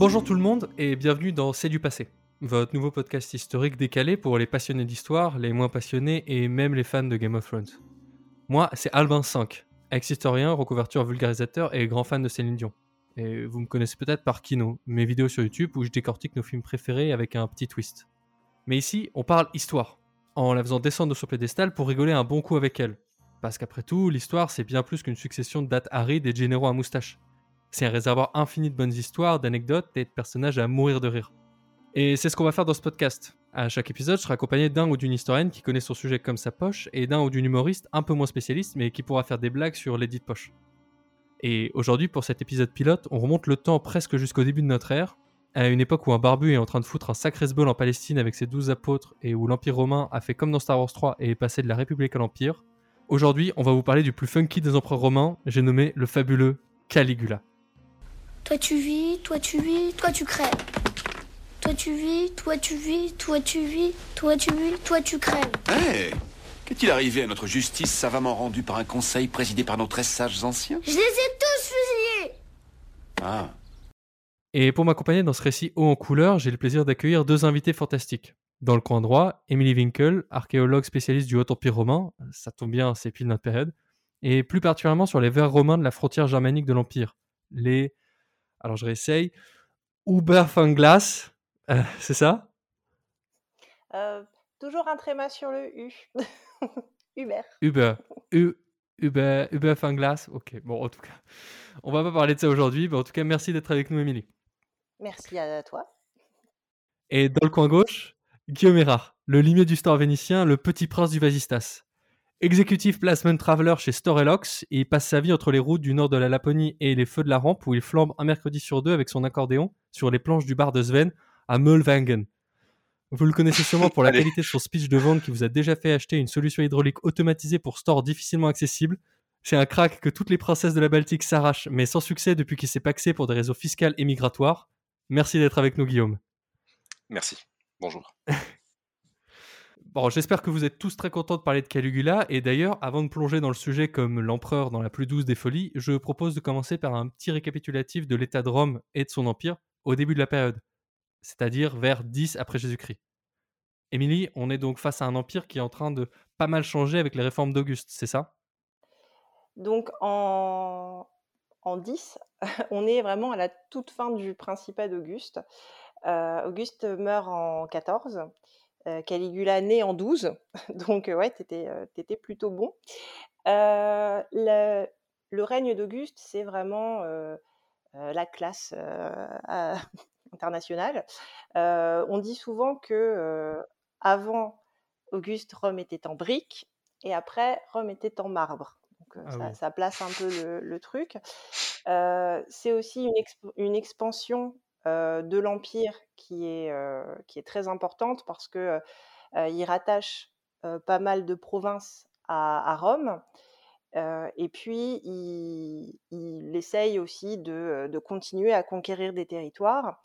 Bonjour tout le monde et bienvenue dans C'est du passé, votre nouveau podcast historique décalé pour les passionnés d'histoire, les moins passionnés et même les fans de Game of Thrones. Moi, c'est Albin 5, ex-historien, recouverture vulgarisateur et grand fan de Céline Dion. Et vous me connaissez peut-être par Kino, mes vidéos sur YouTube où je décortique nos films préférés avec un petit twist. Mais ici, on parle histoire, en la faisant descendre sur pédestal pour rigoler un bon coup avec elle. Parce qu'après tout, l'histoire c'est bien plus qu'une succession de dates arides et de généraux à moustache. C'est un réservoir infini de bonnes histoires, d'anecdotes et de personnages à mourir de rire. Et c'est ce qu'on va faire dans ce podcast. À chaque épisode, je serai accompagné d'un ou d'une historienne qui connaît son sujet comme sa poche et d'un ou d'une humoriste un peu moins spécialiste mais qui pourra faire des blagues sur l'édit de poche. Et aujourd'hui, pour cet épisode pilote, on remonte le temps presque jusqu'au début de notre ère, à une époque où un barbu est en train de foutre un sacré sbol en Palestine avec ses douze apôtres et où l'Empire romain a fait comme dans Star Wars 3 et est passé de la République à l'Empire. Aujourd'hui, on va vous parler du plus funky des empereurs romains, j'ai nommé le fabuleux Caligula. Toi tu vis, toi tu vis, toi tu crèves. Toi tu vis, toi tu vis, toi tu vis, toi tu vis, toi tu crèves. Hé Qu'est-il arrivé à notre justice savamment rendue par un conseil présidé par nos très sages anciens? Je les ai tous fusillés Ah, Et pour m'accompagner dans ce récit haut en couleur, j'ai le plaisir d'accueillir deux invités fantastiques. Dans le coin droit, Emily Winkel, archéologue spécialiste du Haut Empire romain, ça tombe bien, c'est pile notre période, et plus particulièrement sur les vers romains de la frontière germanique de l'Empire, les alors je réessaye. Uberfanglas, euh, c'est ça? Euh, toujours un tréma sur le U. Hubert. Uber. U, Uber, Uberfanglas. Ok, bon, en tout cas, on va pas parler de ça aujourd'hui, mais en tout cas, merci d'être avec nous, Émilie. Merci à toi. Et dans le coin gauche, Guillaume Erard, le limier du store vénitien, le petit prince du Vasistas. Executive Placement Traveler chez Storelox, il passe sa vie entre les routes du nord de la Laponie et les feux de la rampe où il flambe un mercredi sur deux avec son accordéon sur les planches du bar de Sven à Meulwangen. Vous le connaissez sûrement pour la qualité de son speech de vente qui vous a déjà fait acheter une solution hydraulique automatisée pour store difficilement accessible. C'est un crack que toutes les princesses de la Baltique s'arrachent, mais sans succès depuis qu'il s'est paxé pour des réseaux fiscales et migratoires. Merci d'être avec nous, Guillaume. Merci. Bonjour. Bon, j'espère que vous êtes tous très contents de parler de Caligula. Et d'ailleurs, avant de plonger dans le sujet comme l'empereur dans la plus douce des folies, je propose de commencer par un petit récapitulatif de l'état de Rome et de son empire au début de la période, c'est-à-dire vers 10 après Jésus-Christ. Émilie, on est donc face à un empire qui est en train de pas mal changer avec les réformes d'Auguste, c'est ça? Donc en, en 10, on est vraiment à la toute fin du principat d'Auguste. Euh, Auguste meurt en 14. euh, Caligula naît en 12. Donc euh, ouais, t'étais plutôt bon. Le, règne d'Auguste, c'est vraiment la classe internationale. On dit souvent que avant Auguste, Rome était en briques et après Rome était en marbre. Donc Ah ça, oui. ça place un peu le, le truc. C'est aussi une, exp- une expansion de l'empire qui est qui est très importante parce que il rattache pas mal de provinces à, à Rome. Euh, et puis, il, il essaye aussi de, de continuer à conquérir des territoires.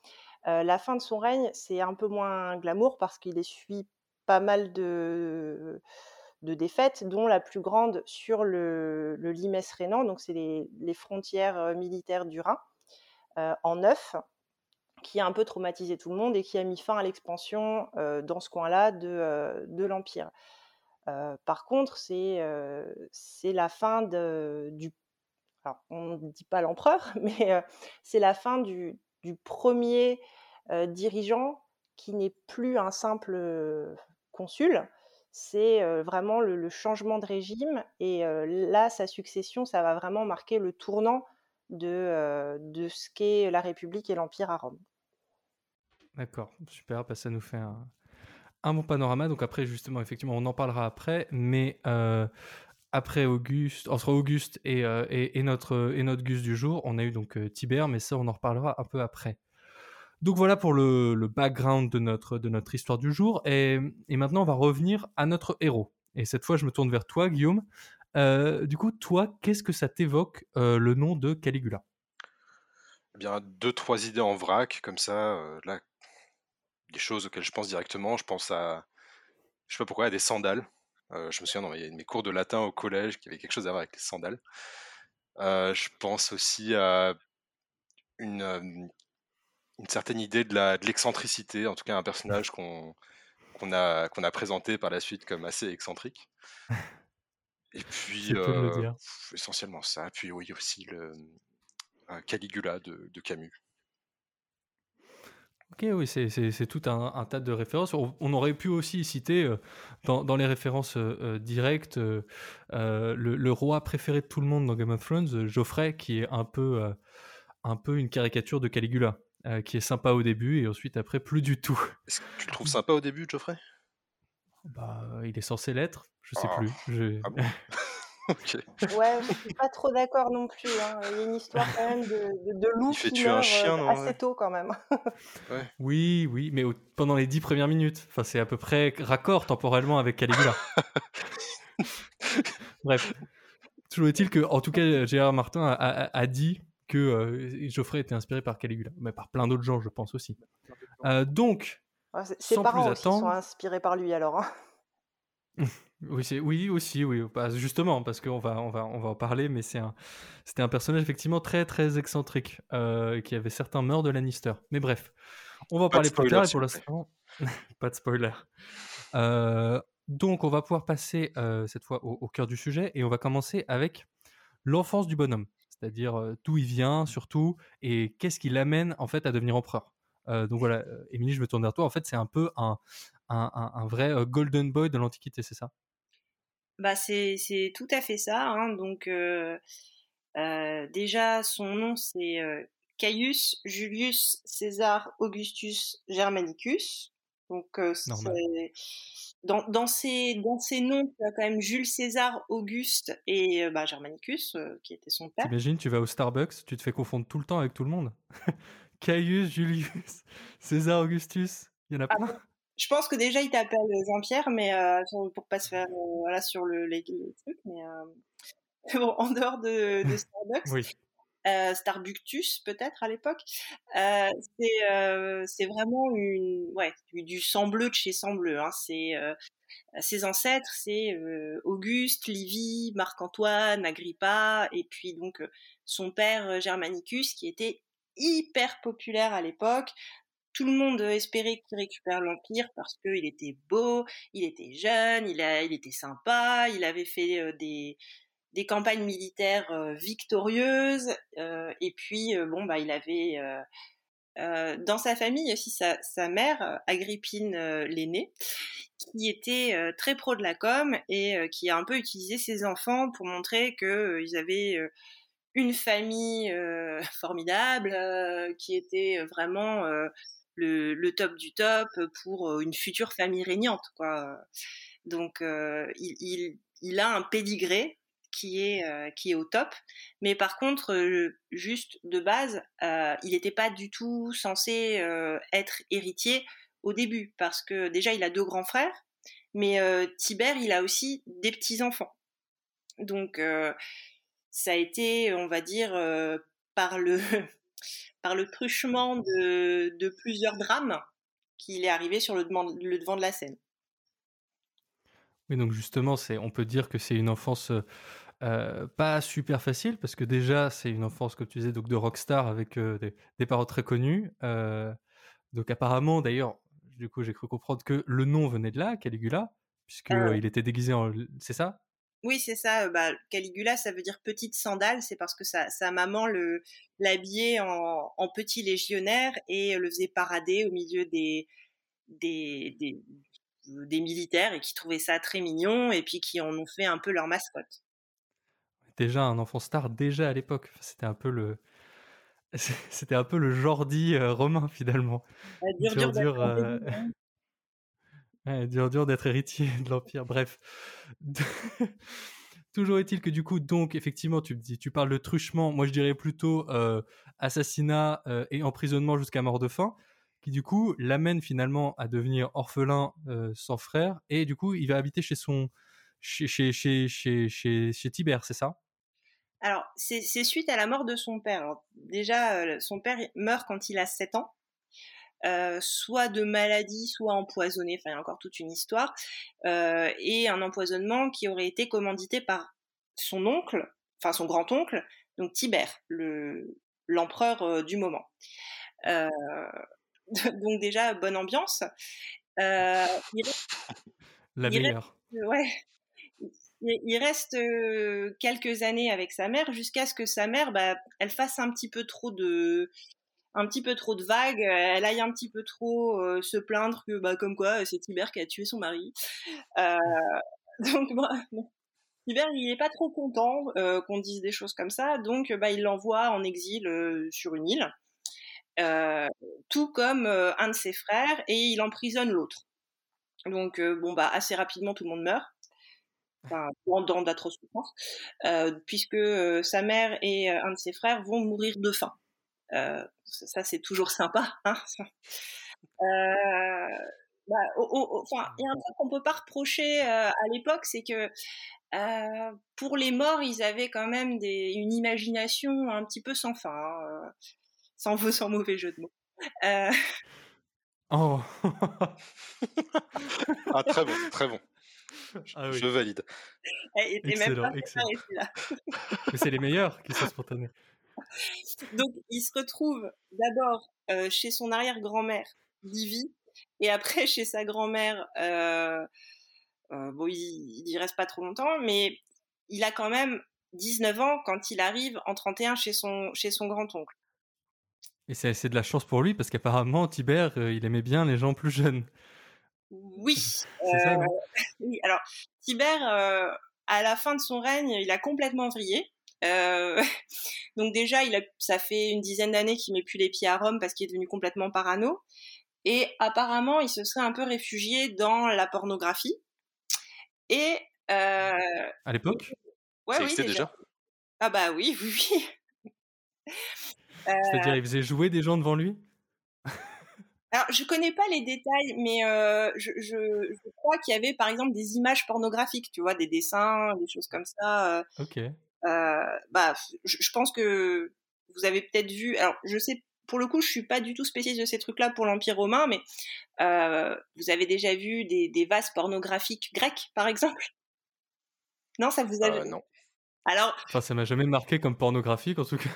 Euh, la fin de son règne, c'est un peu moins glamour parce qu'il essuie pas mal de, de défaites, dont la plus grande sur le, limes rhénan, donc c'est les, frontières euh, militaires du Rhin, euh, en neuf, qui a un peu traumatisé tout le monde et qui a mis fin à l'expansion euh, dans ce coin-là de, l'Empire. Par contre, c'est la fin du. On dit pas l'empereur, mais c'est la fin du, premier dirigeant qui n'est plus un simple consul. C'est vraiment le, changement de régime. Et là, sa succession, ça va vraiment marquer le tournant de, de ce qu'est la République et l'Empire à Rome. D'accord, super, bah, ça nous fait un, un bon panorama. Donc après, justement, effectivement, on en parlera après, mais après Auguste, entre Auguste et, et, et notre, et notre Gus du jour, on a eu donc Tibère, mais ça, on en reparlera un peu après. Donc voilà pour le, background de notre, de notre histoire du jour. Et, et maintenant, on va revenir à notre héros. Et cette fois, je me tourne vers toi, Guillaume. Euh, du coup, toi, qu'est-ce que ça t'évoque euh, le nom de Caligula? Eh bien, deux, trois idées en vrac, comme ça. euh, là, des choses auxquelles je pense directement. Je pense à, je sais pas pourquoi, à des sandales. Je me souviens dans mes, mes cours de latin au collège qu'il y avait quelque chose à voir avec les sandales. Je pense aussi à une, une certaine idée de l'excentricité, en tout cas un personnage qu'on qu'on a, qu'on a présenté par la suite comme assez excentrique. Et puis, euh, essentiellement ça. Puis oui, aussi le euh, Caligula de, de Camus. Ok, oui, c'est- tout un, un tas de références. On, on aurait pu aussi citer euh, dans, dans les références directes le, le roi préféré de tout le monde dans Game of Thrones, Geoffrey, qui est un peu, un peu une caricature de Caligula, euh, qui est sympa au début et ensuite après plus du tout. Est-ce que tu le trouves sympa au début, Geoffrey? Bah, il est censé l'être, je sais Ah. plus. Je- Ah bon? Ouais, je suis pas trop d'accord non plus. hein. Il y a une histoire quand même de, de, de loup qui tuer un chien, euh, non, assez ouais. tôt quand même. Oui, oui, mais au- pendant les dix premières minutes. Enfin, c'est à peu près raccord temporellement avec Caligula. Bref. Toujours est-il que, en tout cas, Gérard Martin a, a- a dit que euh, Geoffrey était inspiré par Caligula, mais par plein d'autres gens, je pense aussi. Euh, donc, Ouais, c'est- Ses Sans parents plus aussi sont attendre. inspirés par lui alors. hein. oui, c'est, oui, aussi, oui, bah, justement, parce qu'on va, on va, on va en parler, mais c'est un, c'était un personnage effectivement très, très excentrique, euh, qui avait certains mœurs de Lannister. Mais bref, on va en parler plus tard. Et pour l'instant, pas de spoiler. Euh, donc, on va pouvoir passer euh, cette fois au, au cœur du sujet et on va commencer avec l'enfance du bonhomme, c'est-à-dire d'où il vient surtout et qu'est-ce qui l'amène en fait à devenir empereur. Donc voilà, Émilie, je me tourne vers toi. En fait, c'est un peu un, un, un- un vrai golden boy de l'Antiquité, c'est ça? Bah c'est tout à fait ça. Hein. Donc euh, euh, déjà son nom c'est euh, Caius Julius César Augustus Germanicus. Donc c'est dans, dans ces dans ces noms tu as quand même Jules César Auguste et euh, bah, Germanicus euh, qui était son père. T'imagines, tu vas au Starbucks, tu te fais confondre tout le temps avec tout le monde. Caius, Julius, César Augustus, il y en a Ah plein. Je pense que déjà il t'appelle Jean-Pierre, mais euh, pour pas se faire euh, voilà sur le les, les trucs, mais bon, en dehors de, de Starbucks. Oui. Euh, Starbuctus peut-être à l'époque. Euh, c'est euh, c'est vraiment une ouais du, sang bleu de chez sang bleu. Hein. Ses ancêtres, c'est Auguste, Livie, Marc-Antoine, Agrippa, et puis donc son père Germanicus qui était hyper populaire à l'époque. Tout le monde espérait qu'il récupère l'empire parce qu'il était beau, il était jeune, il, il était sympa, il avait fait des, des campagnes militaires euh, victorieuses euh, et puis euh, bon bah il avait dans sa famille aussi sa, mère Agrippine l'aînée qui était très pro de la com et qui a un peu utilisé ses enfants pour montrer que euh, ils avaient une famille formidable qui était vraiment le, top du top pour une future famille régnante quoi. Donc il, il, il a un pédigré qui est euh, qui est au top. Mais par contre euh, juste de base euh, il n'était pas du tout censé être héritier au début. Parce que déjà il a deux grands frères mais Tibère il a aussi des petits enfants donc ça a été on va dire par le par le truchement de, plusieurs drames qu'il est arrivé sur le, le devant de la scène. Oui, donc justement, on peut dire que c'est une enfance euh, pas super facile, parce que déjà, c'est une enfance, comme tu disais, donc de rockstar avec euh, des, des parents très connus. Euh, donc apparemment, d'ailleurs, du coup, j'ai cru comprendre que le nom venait de là, Caligula, puisque Ah il était déguisé en... C'est ça? Oui, c'est ça. Bah, Caligula, ça veut dire petite sandale. C'est parce que sa, sa maman le l'habillait en, en petit légionnaire et le faisait parader au milieu des des, des des militaires et qui trouvaient ça très mignon et puis qui en ont fait un peu leur mascotte. Déjà un enfant star, déjà à l'époque. C'était un peu le... C'était un peu le Jordi euh, romain, finalement. Euh, dur, dur, euh, hein. Ouais, dur, dur d'être héritier de l'Empire. Bref. Toujours est-il que du coup, donc, effectivement, tu me dis, tu parles de truchement. Moi, je dirais plutôt euh, assassinat et emprisonnement jusqu'à mort de faim, qui du coup l'amène finalement à devenir orphelin sans frère. Et du coup, il va habiter chez son, chez chez chez chez chez, chez Tibère, c'est ça? Alors, c'est suite à la mort de son père. Alors, déjà, euh, son père meurt quand il a 7 ans. soit de maladie, soit empoisonné. Enfin, il y a encore toute une histoire. et un empoisonnement qui aurait été commandité par son oncle, enfin son grand-oncle, donc Tibère, le l'empereur du moment. donc déjà bonne ambiance. La meilleure. ouais. Il reste quelques années avec sa mère jusqu'à ce que sa mère, bah, elle fasse un petit peu trop de, un petit peu trop de vagues, elle aille un petit peu trop se plaindre que, bah, comme quoi, c'est Tibère qui a tué son mari. Euh, donc, Tibère, il n'est pas trop content qu'on dise des choses comme ça, donc bah, il l'envoie en exil sur une île, tout comme un de ses frères, et il emprisonne l'autre. Donc, bon, bah, assez rapidement, tout le monde meurt enfin, dans d'atroces souffrances, euh, puisque euh, sa mère et euh, un de ses frères vont mourir de faim. ça, c'est toujours sympa. Hein bah, enfin, il y a un truc qu'on peut pas reprocher à l'époque, c'est que pour les morts, ils avaient quand même des, une imagination un petit peu sans fin, hein, sans, sans mauvais jeu de mots. Oh. ah, très bon, très bon. Ah Je valide. excellent, excellent. Mais c'est les meilleurs qui sont spontanés. Donc, il se retrouve d'abord euh, chez son arrière-grand-mère, Livy, et après chez sa grand-mère. Euh, euh, bon, il n'y reste pas trop longtemps, mais il a quand même 19 ans quand il arrive en 31 chez son, chez son grand-oncle. Et c'est de la chance pour lui parce qu'apparemment, Tibère, il aimait bien les gens plus jeunes. Oui. Euh, oui. Alors, Tibère, euh, à la fin de son règne, il a complètement vrillé. Euh, donc déjà, il a, ça fait une dizaine d'années qu'il met plus les pieds à Rome parce qu'il est devenu complètement parano. Et apparemment, il se serait un peu réfugié dans la pornographie. Et à l'époque, ouais, oui, déjà. Ah bah oui, oui, oui. C'est-à-dire, il faisait jouer des gens devant lui? Alors, je connais pas les détails, mais euh, je, je, je, crois qu'il y avait par exemple des images pornographiques, tu vois, des dessins, des choses comme ça. Euh, ok. Euh, bah, je, je, pense que vous avez peut-être vu. Alors, je sais, pour le coup, je suis pas du tout spécialiste de ces trucs-là pour l'Empire romain, mais vous avez déjà vu des, des vases pornographiques grecs, par exemple? Non, ça vous a. non. Alors. Enfin, ça m'a jamais marqué comme pornographique, en tout cas.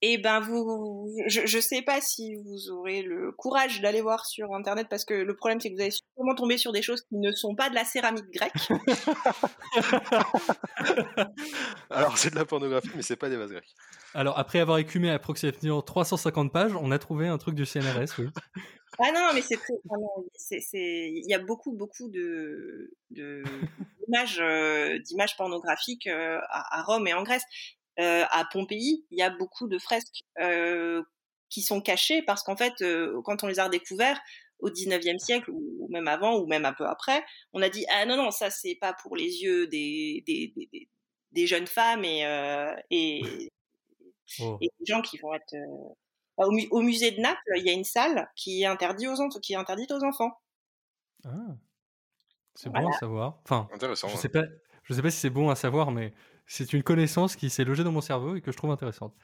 Et eh ben vous, je, je sais pas si vous aurez le courage d'aller voir sur internet parce que le problème c'est que vous allez sûrement tomber sur des choses qui ne sont pas de la céramique grecque. Alors c'est de la pornographie mais c'est pas des vases grecs. Alors après avoir écumé approximativement 350 pages, on a trouvé un truc du CNRS, oui. Ah non, mais c'est très, c'est, il y a beaucoup, beaucoup de, euh, d'images pornographiques euh, à, à, Rome et en Grèce. Euh, à Pompéi, il y a beaucoup de fresques euh, qui sont cachées parce qu'en fait, euh, quand on les a redécouvertes au 19e siècle ou même avant ou même un peu après, on a dit ah non non ça c'est pas pour les yeux des des, des, des jeunes femmes et et, oh. et, des gens qui vont être au, au, musée de Naples, il y a une salle qui est interdite aux qui est interdite aux enfants. Ah. C'est bon à savoir. Enfin, Intéressant, je sais pas, je sais pas si c'est bon à savoir, mais c'est une connaissance qui s'est logée dans mon cerveau et que je trouve intéressante.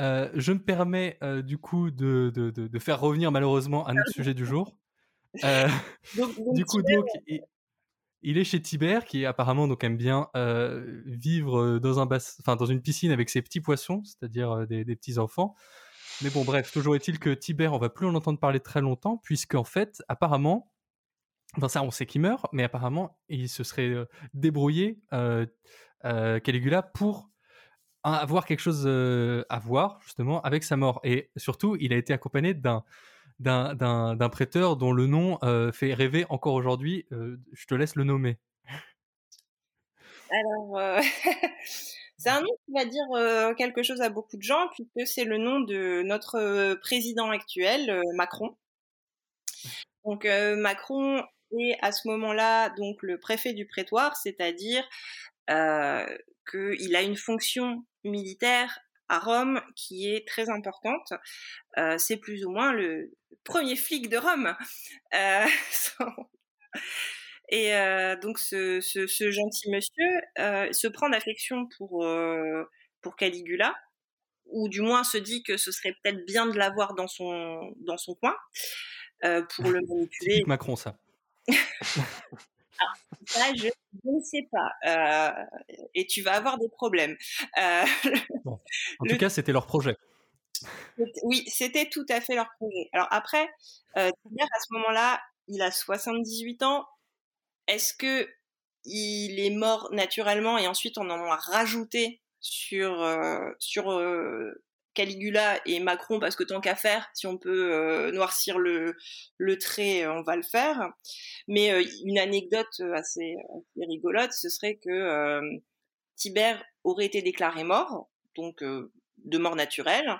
Euh, je me permets euh, du coup de, de, de, faire revenir malheureusement à notre sujet du jour. Euh, du coup, donc, il, est chez Tibère qui apparemment donc aime bien vivre dans un enfin dans une piscine avec ses petits poissons, c'est-à-dire des, des, petits enfants. Mais bon, bref, toujours est-il que Tibère, on va plus en entendre parler très longtemps, puisqu'en fait, apparemment, enfin ça, on sait qu'il meurt, mais apparemment, il se serait débrouillé Caligula pour avoir quelque chose euh, à voir justement avec sa mort. Et surtout, il a été accompagné d'un d'un prêteur dont le nom euh, fait rêver encore aujourd'hui. je te laisse le nommer. Alors, c'est un nom qui va dire quelque chose à beaucoup de gens puisque c'est le nom de notre président actuel, Macron. Donc Macron est à ce moment-là donc le préfet du prétoire, c'est-à-dire euh, qu'il a une fonction militaire à Rome qui est très importante. Euh, c'est plus ou moins le premier flic de Rome. Euh, et euh, donc ce, ce, ce, gentil monsieur euh, se prend d'affection pour, euh, pour Caligula. ou du moins se dit que ce serait peut-être bien de l'avoir dans son, dans son coin euh, pour le manipuler. Macron, ça. Alors, ça, je, ne sais pas. Euh, et tu vas avoir des problèmes. Euh, Bon. En Le- tout cas, c'était leur projet. Oui, c'était tout à fait leur projet. Alors après, euh, à ce moment-là, il a 78 ans. Est-ce que il est mort naturellement et ensuite on en a rajouté sur sur Caligula et Macron parce que tant qu'à faire, si on peut euh, noircir le trait, on va le faire. Mais euh, une anecdote assez, rigolote, ce serait que euh, Tibère aurait été déclaré mort, donc euh, de mort naturelle.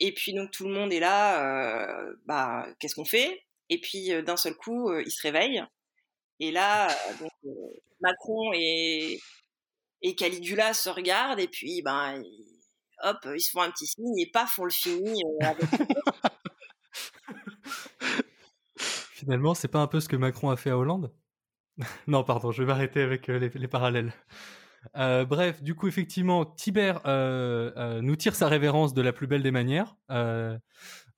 Et puis donc tout le monde est là, euh, bah qu'est-ce qu'on fait? Et puis euh, d'un seul coup, euh, il se réveille. Et là, euh, euh, Macron et, et Caligula se regardent et puis ben hop, ils se font un petit signe et paf, on le finit. euh, avec- Finalement, c'est pas un peu ce que Macron a fait à Hollande? Non, pardon, je vais m'arrêter avec euh, les, les parallèles. Euh, bref, du coup, effectivement, Tibère euh, euh, nous tire sa révérence de la plus belle des manières, euh,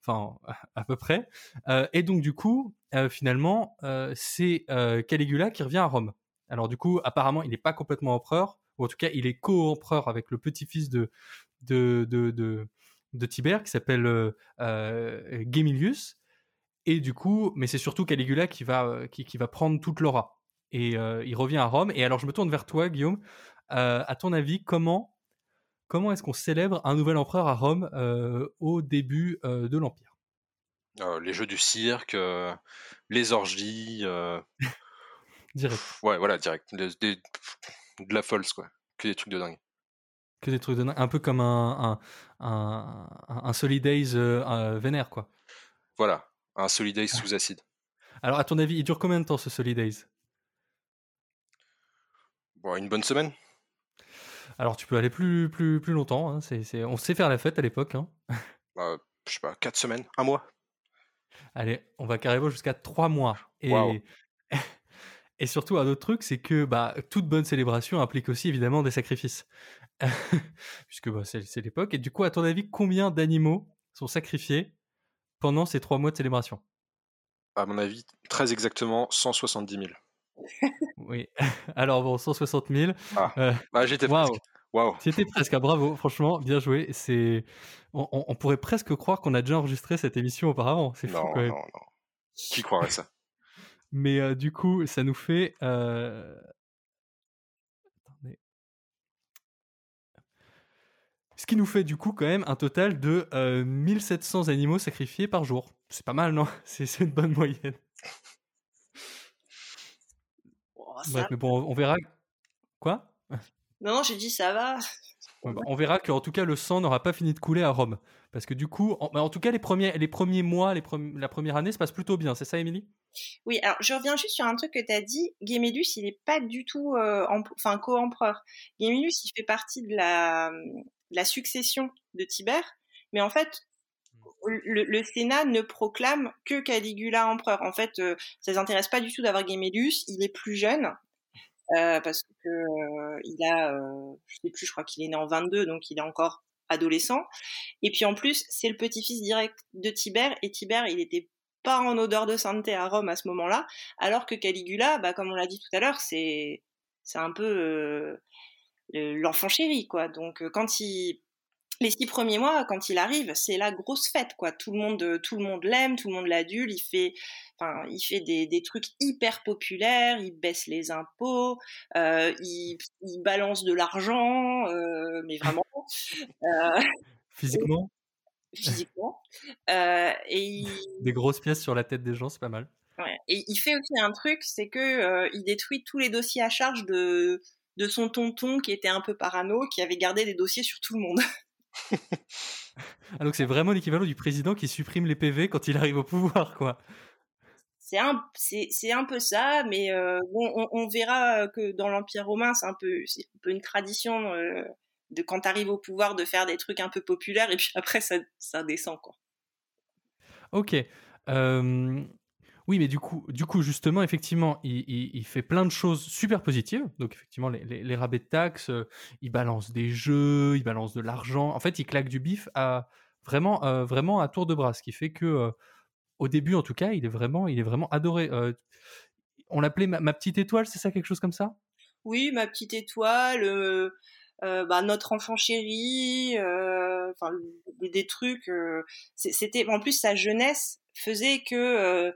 enfin, à peu près. Euh, et donc, du coup, euh, finalement, euh, c'est euh, Caligula qui revient à Rome. Alors, du coup, apparemment, il n'est pas complètement empereur, ou en tout cas, il est co-empereur avec le petit-fils de, de, de, de, de Tibère, qui s'appelle euh, euh, Gemilius. Et du coup, mais c'est surtout Caligula qui va, euh, qui, qui va prendre toute l'aura. Et euh, il revient à Rome. Et alors, je me tourne vers toi, Guillaume. Euh, à ton avis, comment, comment est-ce qu'on célèbre un nouvel empereur à Rome au début de l'Empire? Les jeux du cirque, les orgies, Direct. ouais, voilà, direct. Des- des- de la false, quoi. Que des trucs de dingue. Que des trucs de dingue. Un peu comme un, un, un, Solidays euh, euh, vénère, quoi. Voilà, un Solidays sous acide. Alors, à ton avis, il dure combien de temps ce Solidays Bon, une bonne semaine Alors, tu peux aller plus, plus, plus longtemps. hein. C'est, c'est- On sait faire la fête à l'époque. hein. Bah, Je sais pas, quatre semaines Un mois Allez, on va carrément jusqu'à trois mois. Et. Et surtout, un autre truc, c'est que bah, toute bonne célébration implique aussi évidemment des sacrifices. Puisque bah, c'est, l'époque. Et du coup, à ton avis, combien d'animaux sont sacrifiés pendant ces trois mois de célébration? À mon avis, très exactement 170 000. Oui. Alors, bon, 160 000. Ah. Euh, Bah, j'étais presque. Waouh. C'était presque, ah, bravo, franchement, bien joué. C'est, on, on- on pourrait presque croire qu'on a déjà enregistré cette émission auparavant. C'est fou Non, quand même. non, non. Qui croirait ça? Mais euh, du coup, ça nous fait. euh, Attendez. Ce qui nous fait du coup quand même un total de euh, 1700 animaux sacrifiés par jour. C'est pas mal, non? C'est une bonne moyenne. Oh, ça- Bref, mais bon, on verra. Quoi? Non, non, j'ai dit ça va. Ouais, bah, On verra qu'en tout cas le sang n'aura pas fini de couler à Rome. Parce que du coup, en, bah, en tout cas, les premiers, les premiers mois, la première année se passe plutôt bien. C'est ça, Émilie? Oui, alors je reviens juste sur un truc que tu as dit. Gemellus, il n'est pas du tout euh, co-empereur. Gemellus, il fait partie de la, succession de Tibère, mais en fait, le, Sénat ne proclame que Caligula empereur. En fait, euh, ça les intéresse pas du tout d'avoir Gemellus. Il est plus jeune. euh, parce que euh, il a, je sais plus, je crois qu'il est né en 22, donc il est encore adolescent. Et puis en plus, c'est le petit-fils direct de Tibère, et Tibère, il était pas en odeur de sainteté à Rome à ce moment-là, alors que Caligula, bah, comme on l'a dit tout à l'heure, c'est c'est un peu euh, le- l'enfant chéri, quoi. Donc euh, quand il les six premiers mois, quand il arrive, c'est la grosse fête, quoi. Tout le monde, tout le monde l'aime, tout le monde l'adule. Il fait, enfin, il fait des, des trucs hyper populaires. Il baisse les impôts, euh, il, il balance de l'argent, euh, mais vraiment euh, Physiquement, physiquement. Euh, et il, des grosses pièces sur la tête des gens, c'est pas mal. Ouais. Et il fait aussi un truc, c'est que euh, il détruit tous les dossiers à charge de de son tonton qui était un peu parano, qui avait gardé des dossiers sur tout le monde. Ah, donc c'est vraiment l'équivalent du président qui supprime les PV quand il arrive au pouvoir, quoi. C'est un c'est un peu ça, mais euh, bon, on, on verra que dans l'Empire romain, c'est un peu c'est un peu une tradition euh, de quand t'arrives au pouvoir de faire des trucs un peu populaires et puis après ça ça descend quoi. Ok. Euh, Oui, mais du coup, du coup justement, effectivement, il, fait plein de choses super positives. Donc, effectivement, les, rabais de taxes, euh, il balance des jeux, il balance de l'argent. En fait, il claque du bif à vraiment, euh, vraiment à tour de bras, ce qui fait que, euh, au début, en tout cas, il est vraiment, il est vraiment adoré. On l'appelait ma, petite étoile, c'est ça, quelque chose comme ça? Oui, ma petite étoile, bah, notre enfant chéri, des trucs. C'était en plus sa jeunesse faisait que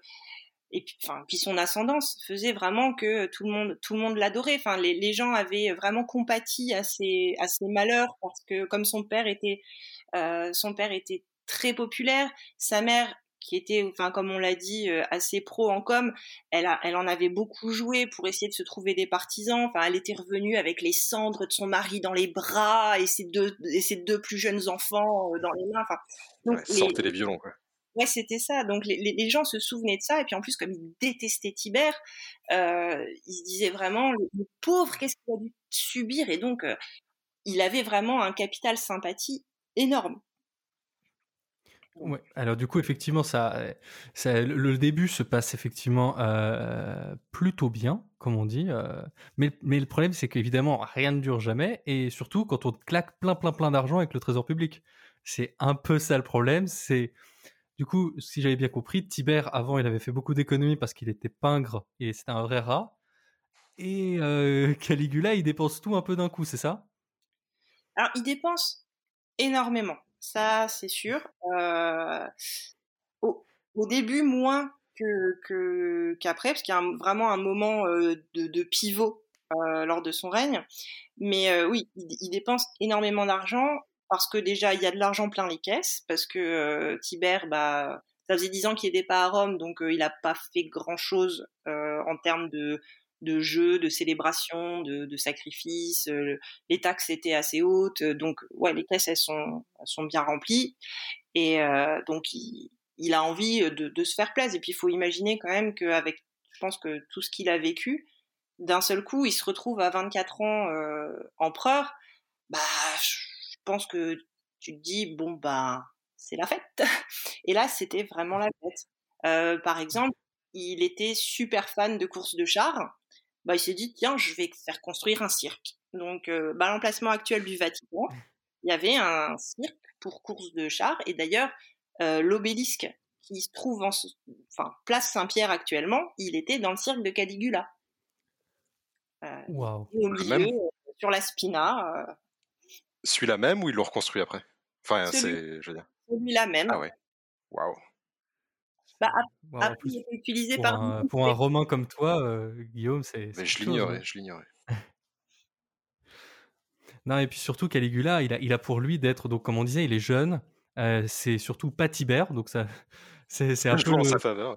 et puis enfin puis son ascendance faisait vraiment que tout le monde tout le monde l'adorait. Enfin les, les gens avaient vraiment compati à ses à ses malheurs parce que comme son père était euh, son père était très populaire, sa mère qui était, enfin comme on l'a dit, euh, assez pro en com, elle, a, elle en avait beaucoup joué pour essayer de se trouver des partisans. Enfin, elle était revenue avec les cendres de son mari dans les bras et ses deux, et ses deux plus jeunes enfants euh, dans les mains. Enfin, donc Ouais, les- sortez les violons, quoi. Ouais, c'était ça. Donc les, gens se souvenaient de ça. Et puis en plus, comme ils détestaient Tibère, euh, ils se disaient vraiment, le, le pauvre, qu'est-ce qu'il a dû subir? Et donc, euh, il avait vraiment un capital sympathie énorme. Ouais. Alors du coup, effectivement, ça, euh, ça, le, début se passe effectivement plutôt bien, comme on dit. mais, mais le problème, c'est qu'évidemment, rien ne dure jamais, et surtout quand on claque plein, plein, plein d'argent avec le trésor public. C'est un peu ça le problème. C'est du coup, si j'avais bien compris, Tibère avant, il avait fait beaucoup d'économies parce qu'il était pingre et c'était un vrai rat. Et euh, Caligula, il dépense tout un peu d'un coup, c'est ça? Alors, il dépense énormément, ça c'est sûr. Euh, au, début, moins que qu'après, parce qu'il y a vraiment un moment euh, de, pivot lors de son règne. Mais oui, il dépense énormément d'argent parce que déjà, il y a de l'argent plein les caisses, parce que euh, Tibère, bah, ça faisait dix ans qu'il n'était pas à Rome, donc euh, il n'a pas fait grand-chose euh, en termes de de jeux, de célébrations, de, sacrifices. euh, les taxes étaient assez hautes, donc ouais, les caisses elles sont, sont bien remplies. Et donc il, a envie de, de se faire plaisir. Et puis il faut imaginer quand même qu'avec, je pense que tout ce qu'il a vécu, d'un seul coup, il se retrouve à 24 ans empereur. Bah, pense que tu te dis bon bah c'est la fête. Et là, c'était vraiment la fête. Euh, par exemple, il était super fan de courses de chars. Bah, il s'est dit tiens, je vais faire construire un cirque. Donc, euh, bah, l'emplacement actuel du Vatican, il y avait un cirque pour courses de chars. Et d'ailleurs, euh, l'obélisque qui se trouve en, ce- enfin, place Saint-Pierre actuellement, il était dans le cirque de Caligula. Euh, Waouh. et au milieu, même sur la spina, euh, Celui-là même ou ils l'ont reconstruit après? Enfin, Celui- c'est. Je veux dire. celui-là même. Ah ouais. Waouh. Bah, en après, il était utilisé pour par un, pour un romain comme toi, euh, Guillaume, c'est c'est Mais je quelque chose. l'ignorais, hein. je l'ignorais. Non, et puis surtout, Caligula, il a, il a pour lui d'être, donc comme on disait, il est jeune. euh, c'est surtout pas Tibère, donc ça, c'est c'est un Je peu le- sa faveur.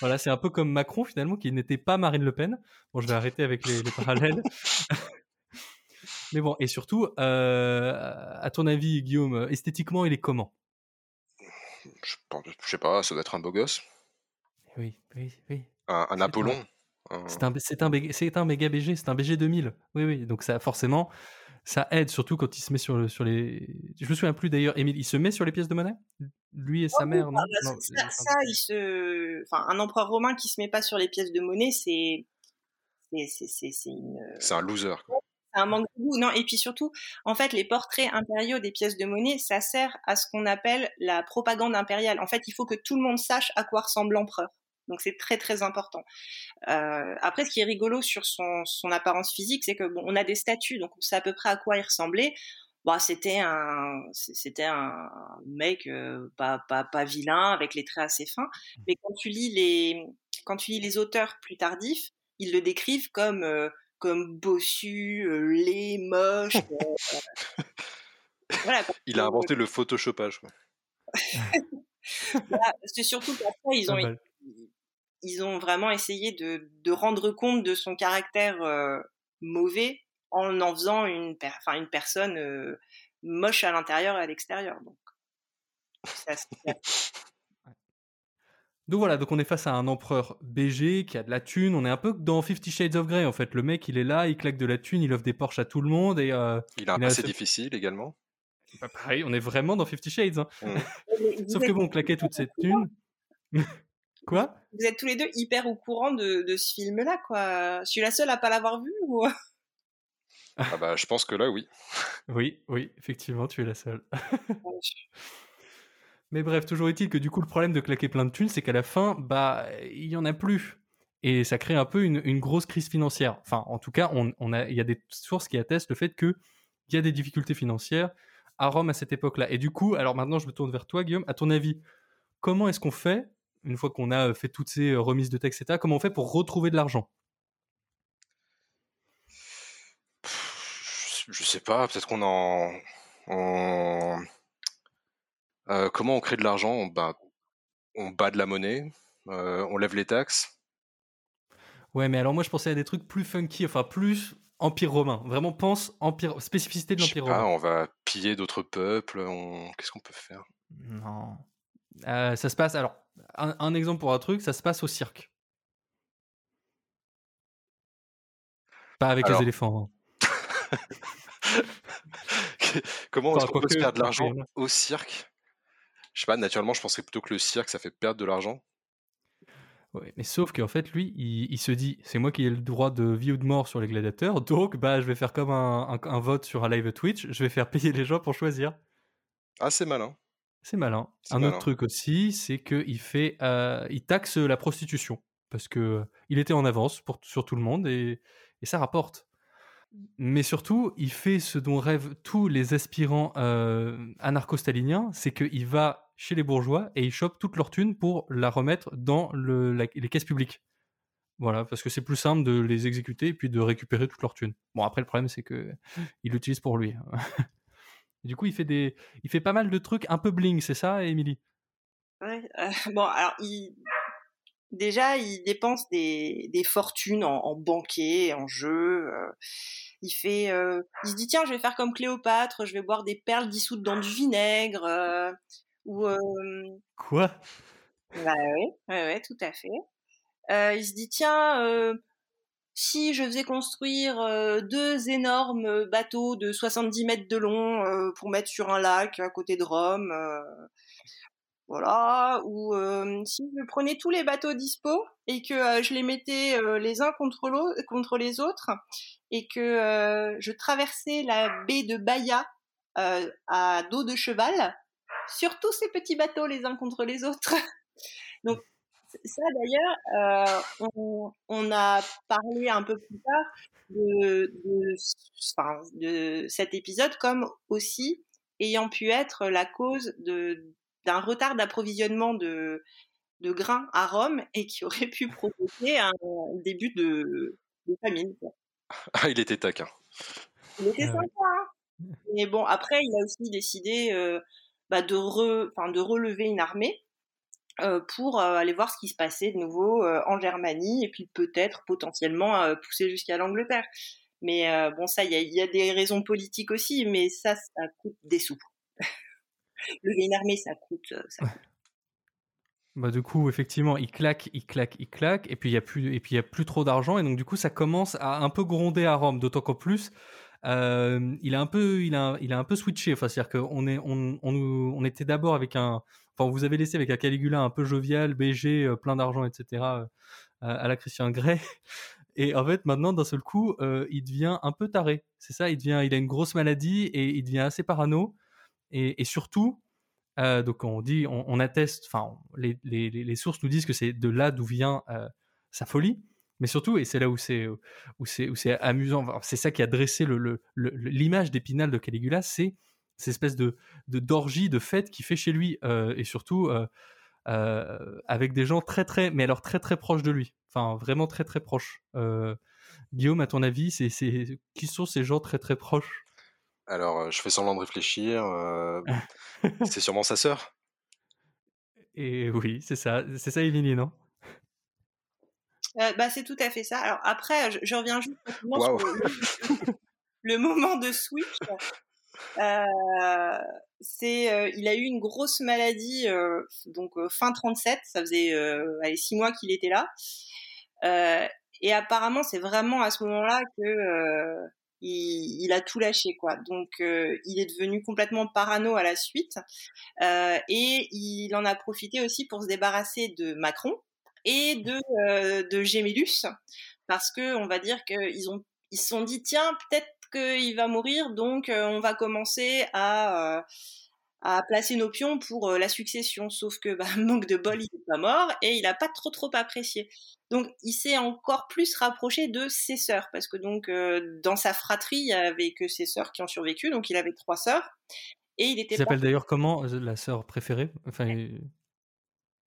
voilà, c'est un peu comme Macron finalement, qui n'était pas Marine Le Pen. Bon, je vais arrêter avec les, les parallèles. Mais bon, et surtout, euh, à ton avis, Guillaume, esthétiquement, il est comment? Je, je sais pas, ça doit être un beau gosse. Oui, oui, oui. Un, Apollon. C'est un, c'est un, BG c'est un méga BG, c'est un BG 2000. Oui, oui. Donc ça, forcément, ça aide, surtout quand il se met sur, le, sur les. Je me souviens plus d'ailleurs, Émile, il se met sur les pièces de monnaie? Lui et sa mère, non, Non, ça, euh, ça, il se, enfin, un empereur romain qui se met pas sur les pièces de monnaie, c'est, c'est, c'est, c'est, c'est une, C'est un loser. quoi. Un manque de goût. Non, et puis surtout, en fait, les portraits impériaux des pièces de monnaie, ça sert à ce qu'on appelle la propagande impériale. En fait, il faut que tout le monde sache à quoi ressemble l'empereur. Donc c'est très très important. Euh, après, ce qui est rigolo sur son, son apparence physique, c'est que bon, on a des statues, donc on sait à peu près à quoi il ressemblait. Bon, c'était un, c'était un mec euh, pas, pas, pas vilain, avec les traits assez fins. Mais quand tu lis les, quand tu lis les auteurs plus tardifs, ils le décrivent comme euh, comme bossu, euh, laid, moche. euh, voilà. Il a inventé le photoshopage. c'est surtout qu'après ils ont ils ont vraiment essayé de, de rendre compte de son caractère euh, mauvais en en faisant une, per- enfin, une personne euh, moche à l'intérieur et à l'extérieur. Donc, c'est assez- Donc voilà, donc on est face à un empereur BG qui a de la thune. On est un peu dans Fifty Shades of Grey en fait. Le mec, il est là, il claque de la thune, il offre des Porsche à tout le monde et euh, Il a un passé difficile également. bah, pareil, on est vraiment dans Fifty Shades. hein. Vous Sauf que bon, on claquait toute cette thune. Quoi? Vous êtes tous les deux hyper au courant de, de ce film-là, quoi. Je suis la seule à pas l'avoir vu ou Ah bah, je pense que là, oui. Oui, oui, effectivement, tu es la seule. Mais bref, toujours est-il que du coup, le problème de claquer plein de thunes, c'est qu'à la fin, bah, il y en a plus. Et ça crée un peu une, grosse crise financière. Enfin, en tout cas, on, a, il y a des sources qui attestent le fait qu'il y a des difficultés financières à Rome à cette époque-là. Et du coup, alors maintenant, je me tourne vers toi, Guillaume. À ton avis, comment est-ce qu'on fait, une fois qu'on a fait toutes ces remises de texte, etc., comment on fait pour retrouver de l'argent? Je sais pas, peut-être qu'on en- Euh, comment on crée de l'argent? On, bah, on bat de la monnaie, euh, on lève les taxes. Ouais, mais alors moi, je pensais à des trucs plus funky, enfin plus Empire romain. Vraiment, pense empire, spécificité de Je sais l'Empire pas, romain. on va piller d'autres peuples, on... qu'est-ce qu'on peut faire? Non. Euh, ça se passe, alors, un, un exemple pour un truc, ça se passe au cirque. Pas avec Alors. les éléphants. hein. Comment Enfin, qu'on peut se faire de l'argent au cirque? Je sais pas, naturellement, je penserais plutôt que le cirque, ça fait perdre de l'argent. Ouais, mais sauf qu'en fait, lui, il, il se dit, c'est moi qui ai le droit de vie ou de mort sur les gladiateurs, donc bah, je vais faire comme un, un- un vote sur un live Twitch, je vais faire payer les gens pour choisir. Ah, c'est malin. C'est malin. Un malin. autre truc aussi, c'est qu'il fait, euh, il taxe la prostitution parce que euh, il était en avance pour, sur tout le monde et, et ça rapporte. Mais surtout, il fait ce dont rêvent tous les aspirants euh, anarcho-staliniens, c'est qu'il va chez les bourgeois et il chope toute leur thune pour la remettre dans le- la- les caisses publiques. Voilà, parce que c'est plus simple de les exécuter et puis de récupérer toute leur thune. Bon, après, le problème, c'est que il l'utilise pour lui. du coup, il fait, des, il fait pas mal de trucs un peu bling, c'est ça, Émilie? Ouais, euh, bon, alors, il... déjà, il dépense des, des fortunes en, en banquets, en jeux. euh, il fait, euh, il se dit tiens, je vais faire comme Cléopâtre, je vais boire des perles dissoutes dans du vinaigre. Ou Quoi? Bah ouais, ouais, ouais, tout à fait. Il se dit tiens, si je faisais construire euh, deux énormes bateaux de 70 mètres de long euh, pour mettre sur un lac à côté de Rome, euh, voilà, ou si je prenais tous les bateaux dispo et que je les mettais les uns contre, contre les autres et que je traversais la baie de Bahia euh, à dos de cheval sur tous ces petits bateaux les uns contre les autres. Donc ça d'ailleurs, euh, on, on a parlé un peu plus tard de, de, enfin, de cet épisode comme aussi ayant pu être la cause de d'un retard d'approvisionnement de, de grains à Rome et qui aurait pu provoquer un début de, de famine. Ah, il était taquin. Il était sympa. hein. Mais bon, après, il a aussi décidé euh, bah, de, re, de relever une armée euh, pour euh, aller voir ce qui se passait de nouveau euh, en Germanie et puis peut-être potentiellement pousser jusqu'à l'Angleterre. Mais euh, bon, ça, il y y a des raisons politiques aussi, mais ça, ça coûte des sous. Lever une armée, ça coûte. ça coûte. Bah du coup, effectivement, il claque, il claque, il claque, et puis il y a plus, et puis il y a plus trop d'argent, et donc du coup, ça commence à un peu gronder à Rome. D'autant qu'en plus, il a un peu, il a, il a un peu switché. Enfin, c'est-à-dire qu'on est, on, on, était d'abord avec un, enfin, vous avez laissé avec un Caligula un peu jovial, BG, euh, plein d'argent, etc. euh, à la Christian Grey. Et en fait, maintenant, d'un seul coup, euh, il devient un peu taré. C'est ça, il devient, il a une grosse maladie et il devient assez parano. Et, surtout, donc on dit, on, atteste, enfin les, les, les- sources nous disent que c'est de là d'où vient sa folie, mais surtout, et c'est là où c'est où c'est où c'est amusant, c'est ça qui a dressé le- le- le- l'image d'Épinal de Caligula, c'est cette espèce de d'orgie, de fête qu'il fait chez lui, euh, et surtout euh, euh, avec des gens très très, mais alors très très proches de lui, enfin vraiment très très proches. Guillaume, à ton avis, c'est c'est qui sont ces gens très très proches? Alors, je fais semblant de réfléchir. C'est sûrement sa sœur. Et oui, c'est ça, c'est ça, Émilie, non? Euh, bah, c'est tout à fait ça. Alors après, je, je reviens juste rapidement sur le, le moment de switch. Euh, c'est, euh, il a eu une grosse maladie, euh, donc euh, fin 37, ça faisait euh, allez, six mois qu'il était là. Euh, et apparemment, c'est vraiment à ce moment-là que euh, il, il a tout lâché, quoi. Donc, euh, il est devenu complètement parano à la suite, Euh, et il en a profité aussi pour se débarrasser de Macron et de, de Gemellus, parce que on va dire qu'ils ont ils se sont dit tiens peut-être qu'il va mourir, donc on va commencer à à placer nos pions pour la succession. Sauf que, bah, manque de bol, il n'est pas mort et il n'a pas trop trop apprécié. Donc, il s'est encore plus rapproché de ses sœurs parce que donc dans sa fratrie, il y avait que ses sœurs qui ont survécu, donc il avait trois sœurs et il était. Il s'appelle d'ailleurs comment la sœur préférée? Enfin.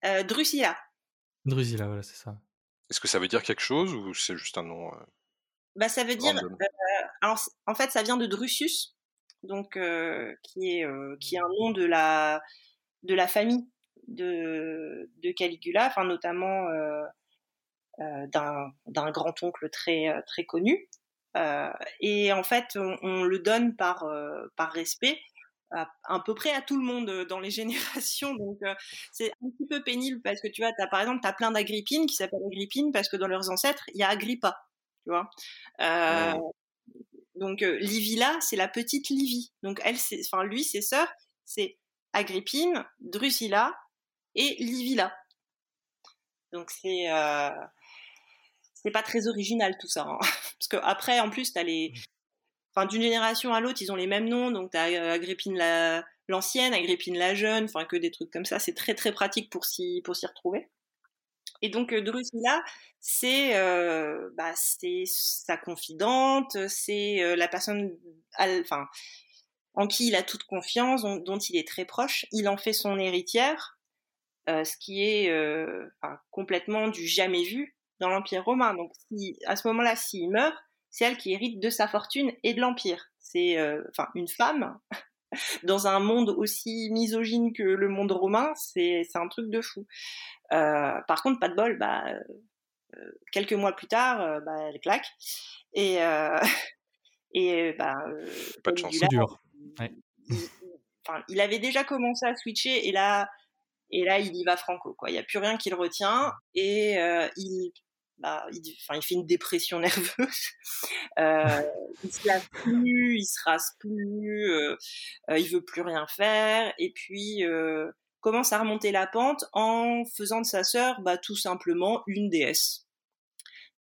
Euh, Drusilla. Drusilla, voilà, c'est ça. Est-ce que ça veut dire quelque chose ou c'est juste un nom Bah, ça veut dire. alors, en fait, ça vient de Drusus donc qui est qui est un nom de la de la famille de, de Caligula, enfin notamment d'un grand oncle très très connu. et en fait, on, le donne par par respect à, peu près à tout le monde dans les générations. Donc c'est un petit peu pénible parce que tu vois, as, par exemple, tu as plein d'Agrippines qui s'appellent Agrippines parce que dans leurs ancêtres, il y a Agrippa. Tu vois. Donc euh, Livilla, c'est la petite Livie. Donc elle, enfin lui, ses sœurs, c'est Agrippine, Drusilla et Livilla. Donc c'est euh, c'est pas très original tout ça, hein. parce que après en plus t'as les, enfin d'une génération à l'autre ils ont les mêmes noms, donc t'as euh, Agrippine la l'ancienne, Agrippine la jeune, enfin que des trucs comme ça, c'est très très pratique pour s'y pour s'y retrouver. Et donc Drusilla, c'est euh, bah, c'est sa confidente, c'est euh, la personne, en qui il a toute confiance, dont, il est très proche. Il en fait son héritière, euh, ce qui est complètement du jamais vu dans l'Empire romain. Donc, à ce moment-là, s'il meurt, c'est elle qui hérite de sa fortune et de l'Empire. C'est enfin une femme dans un monde aussi misogyne que le monde romain, c'est un truc de fou. Euh, par contre, pas de bol, bah, euh, quelques mois plus tard, euh, bah, elle claque. Et, et bah, pas de chance, c'est dur. Il, il avait déjà commencé à switcher et là, et là, il y va franco. Quoi. Il n'y a plus rien qui le retient et il bah, il, enfin, il fait une dépression nerveuse. Euh, il se lave plus, il se rase plus, euh, il veut plus rien faire. Et puis commence à remonter la pente en faisant de sa sœur bah, tout simplement une déesse.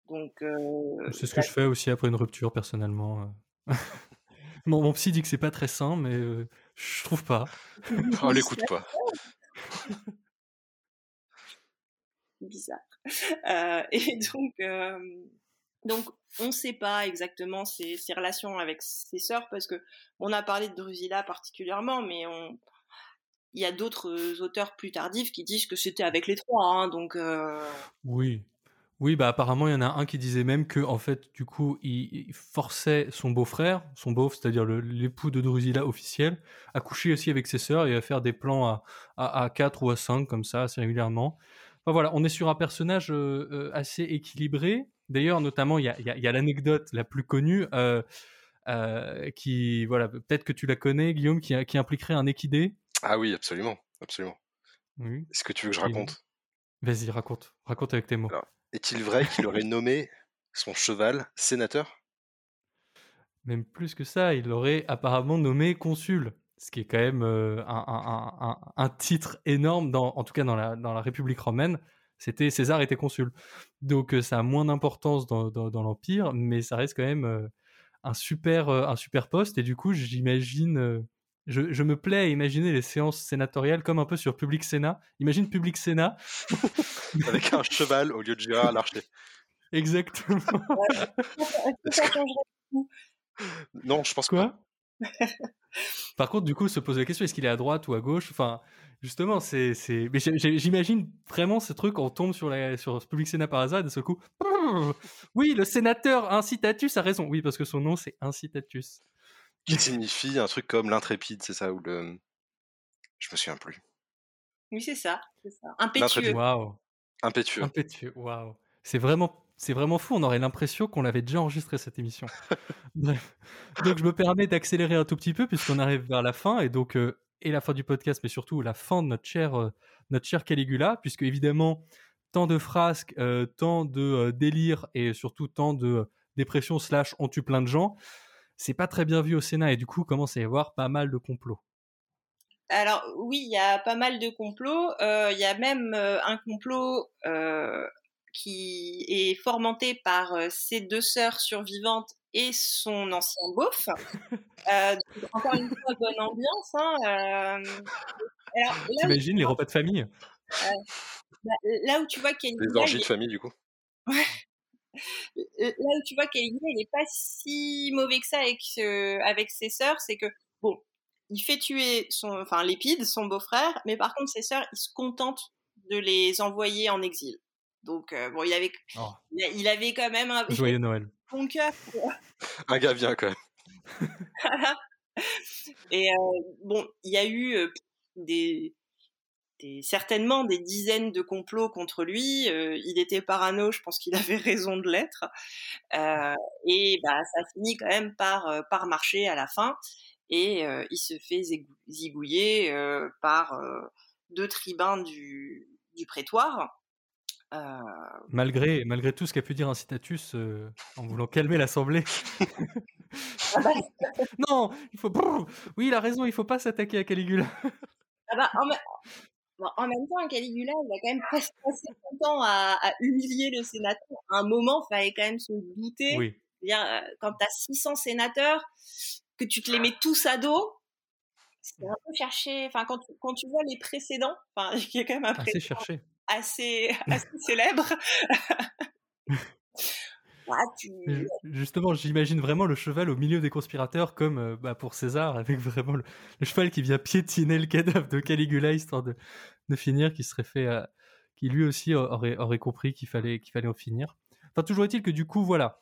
Donc, euh, c'est ce que je fais aussi après une rupture personnellement. Euh. mon, mon, psy dit que c'est pas très sain, mais euh, je trouve pas. On l'écoute pas. Bizarre. Euh, et donc, donc, on ne sait pas exactement ses, relations avec ses sœurs parce que on a parlé de Drusilla particulièrement, mais il y a d'autres auteurs plus tardifs qui disent que c'était avec les trois, hein, donc. Oui. Oui, bah apparemment il y en a un qui disait même que en fait du coup il, forçait son beau-frère, son beau, c'est-à-dire l'époux de Drusilla officiel, à coucher aussi avec ses sœurs et à faire des plans à, à, 4 ou à 5 comme ça assez régulièrement. Enfin, voilà, on est sur un personnage assez équilibré. D'ailleurs, notamment il y a, y a l'anecdote la plus connue. Euh, qui voilà peut-être que tu la connais Guillaume qui, qui impliquerait un équidé ah oui, absolument, absolument. Oui. Est-ce que tu veux que je raconte? Vas-y, raconte, raconte avec tes mots. Est-il vrai qu'il aurait nommé son cheval sénateur? Même plus que ça, il l'aurait apparemment nommé consul, ce qui est quand même euh, un, titre énorme, dans, en tout cas dans la, dans la République romaine. C'était César était consul, donc euh, ça a moins d'importance dans, dans, l'empire, mais ça reste quand même euh, un super un super poste. Et du coup, j'imagine je, me plais à imaginer les séances sénatoriales comme un peu sur Public Sénat. Imagine Public Sénat. Avec un cheval au lieu de Gérard Larcher. Exactement. non, je pense Quoi? Par contre, du coup, se pose la question est-ce qu'il est à droite ou à gauche? Enfin, justement, c'est. Mais j'imagine vraiment ce truc, on tombe sur, la, sur Public Sénat par hasard et de ce coup. Oui, le sénateur Incitatus a raison. Oui, parce que son nom, c'est Incitatus qui signifie un truc comme l'intrépide, c'est ça ou le Je me souviens plus. Oui, c'est ça, c'est ça. Impétueux. Waouh. Impétueux. Impétueux. Waouh. C'est vraiment c'est vraiment fou, on aurait l'impression qu'on l'avait déjà enregistré cette émission. Bref. Donc je me permets d'accélérer un tout petit peu puisqu'on arrive vers la fin et donc euh, et la fin du podcast mais surtout la fin de notre cher euh, notre Caligula puisque évidemment tant de frasques, euh, tant de délires et surtout tant de dépression slash on tue plein de gens c'est pas très bien vu au Sénat et du coup commence à y avoir pas mal de complots. Alors oui, il y a pas mal de complots. Il y a même un complot qui est formanté par ses deux sœurs survivantes et son ancien beauf. encore une fois, bonne ambiance. Hein, T'imagines les repas de famille? Bah, Là où tu vois qu'il y a Les orgies de famille, du coup. Ouais. Là où tu vois qu'Aligné, il n'est pas si mauvais que ça avec, avec ses sœurs, c'est que, bon, il fait tuer son, enfin, Lépide, son beau-frère, mais par contre, ses sœurs, il se contente de les envoyer en exil. Donc, bon, il avait, oh. il, avait quand même un joyeux Noël. Bon cœur. un gars bien quand même. Et bon, il y a eu des, certainement des dizaines de complots contre lui. Euh, il était parano, je pense qu'il avait raison de l'être. Euh, et bah, ça finit quand même par, euh, par marcher à la fin. Et il se fait zigouiller par deux tribuns du, du prétoire. Malgré, malgré tout ce qu'a pu dire Incitatus en voulant calmer l'Assemblée. Ah bah, non, il faut. Oui, il a raison, il faut pas s'attaquer à Caligula. Ah bah, en même temps, Caligula, il a quand même passé son temps à, humilier les sénateurs. À un moment, il fallait quand même se douter. Oui. Euh, quand tu as 600 sénateurs, que tu te les mets tous à dos, c'est un peu cherché. Enfin, quand tu, quand tu vois les précédents, enfin, il y a quand même un précédent assez, assez célèbre. Justement, j'imagine vraiment le cheval au milieu des conspirateurs, comme euh, bah, pour César, avec vraiment le, cheval qui vient piétiner le cadavre de Caligula histoire de, de finir, qui serait fait, euh, qui lui aussi aurait, aurait compris qu'il fallait, qu'il fallait en finir. Enfin, toujours est-il que du coup, voilà,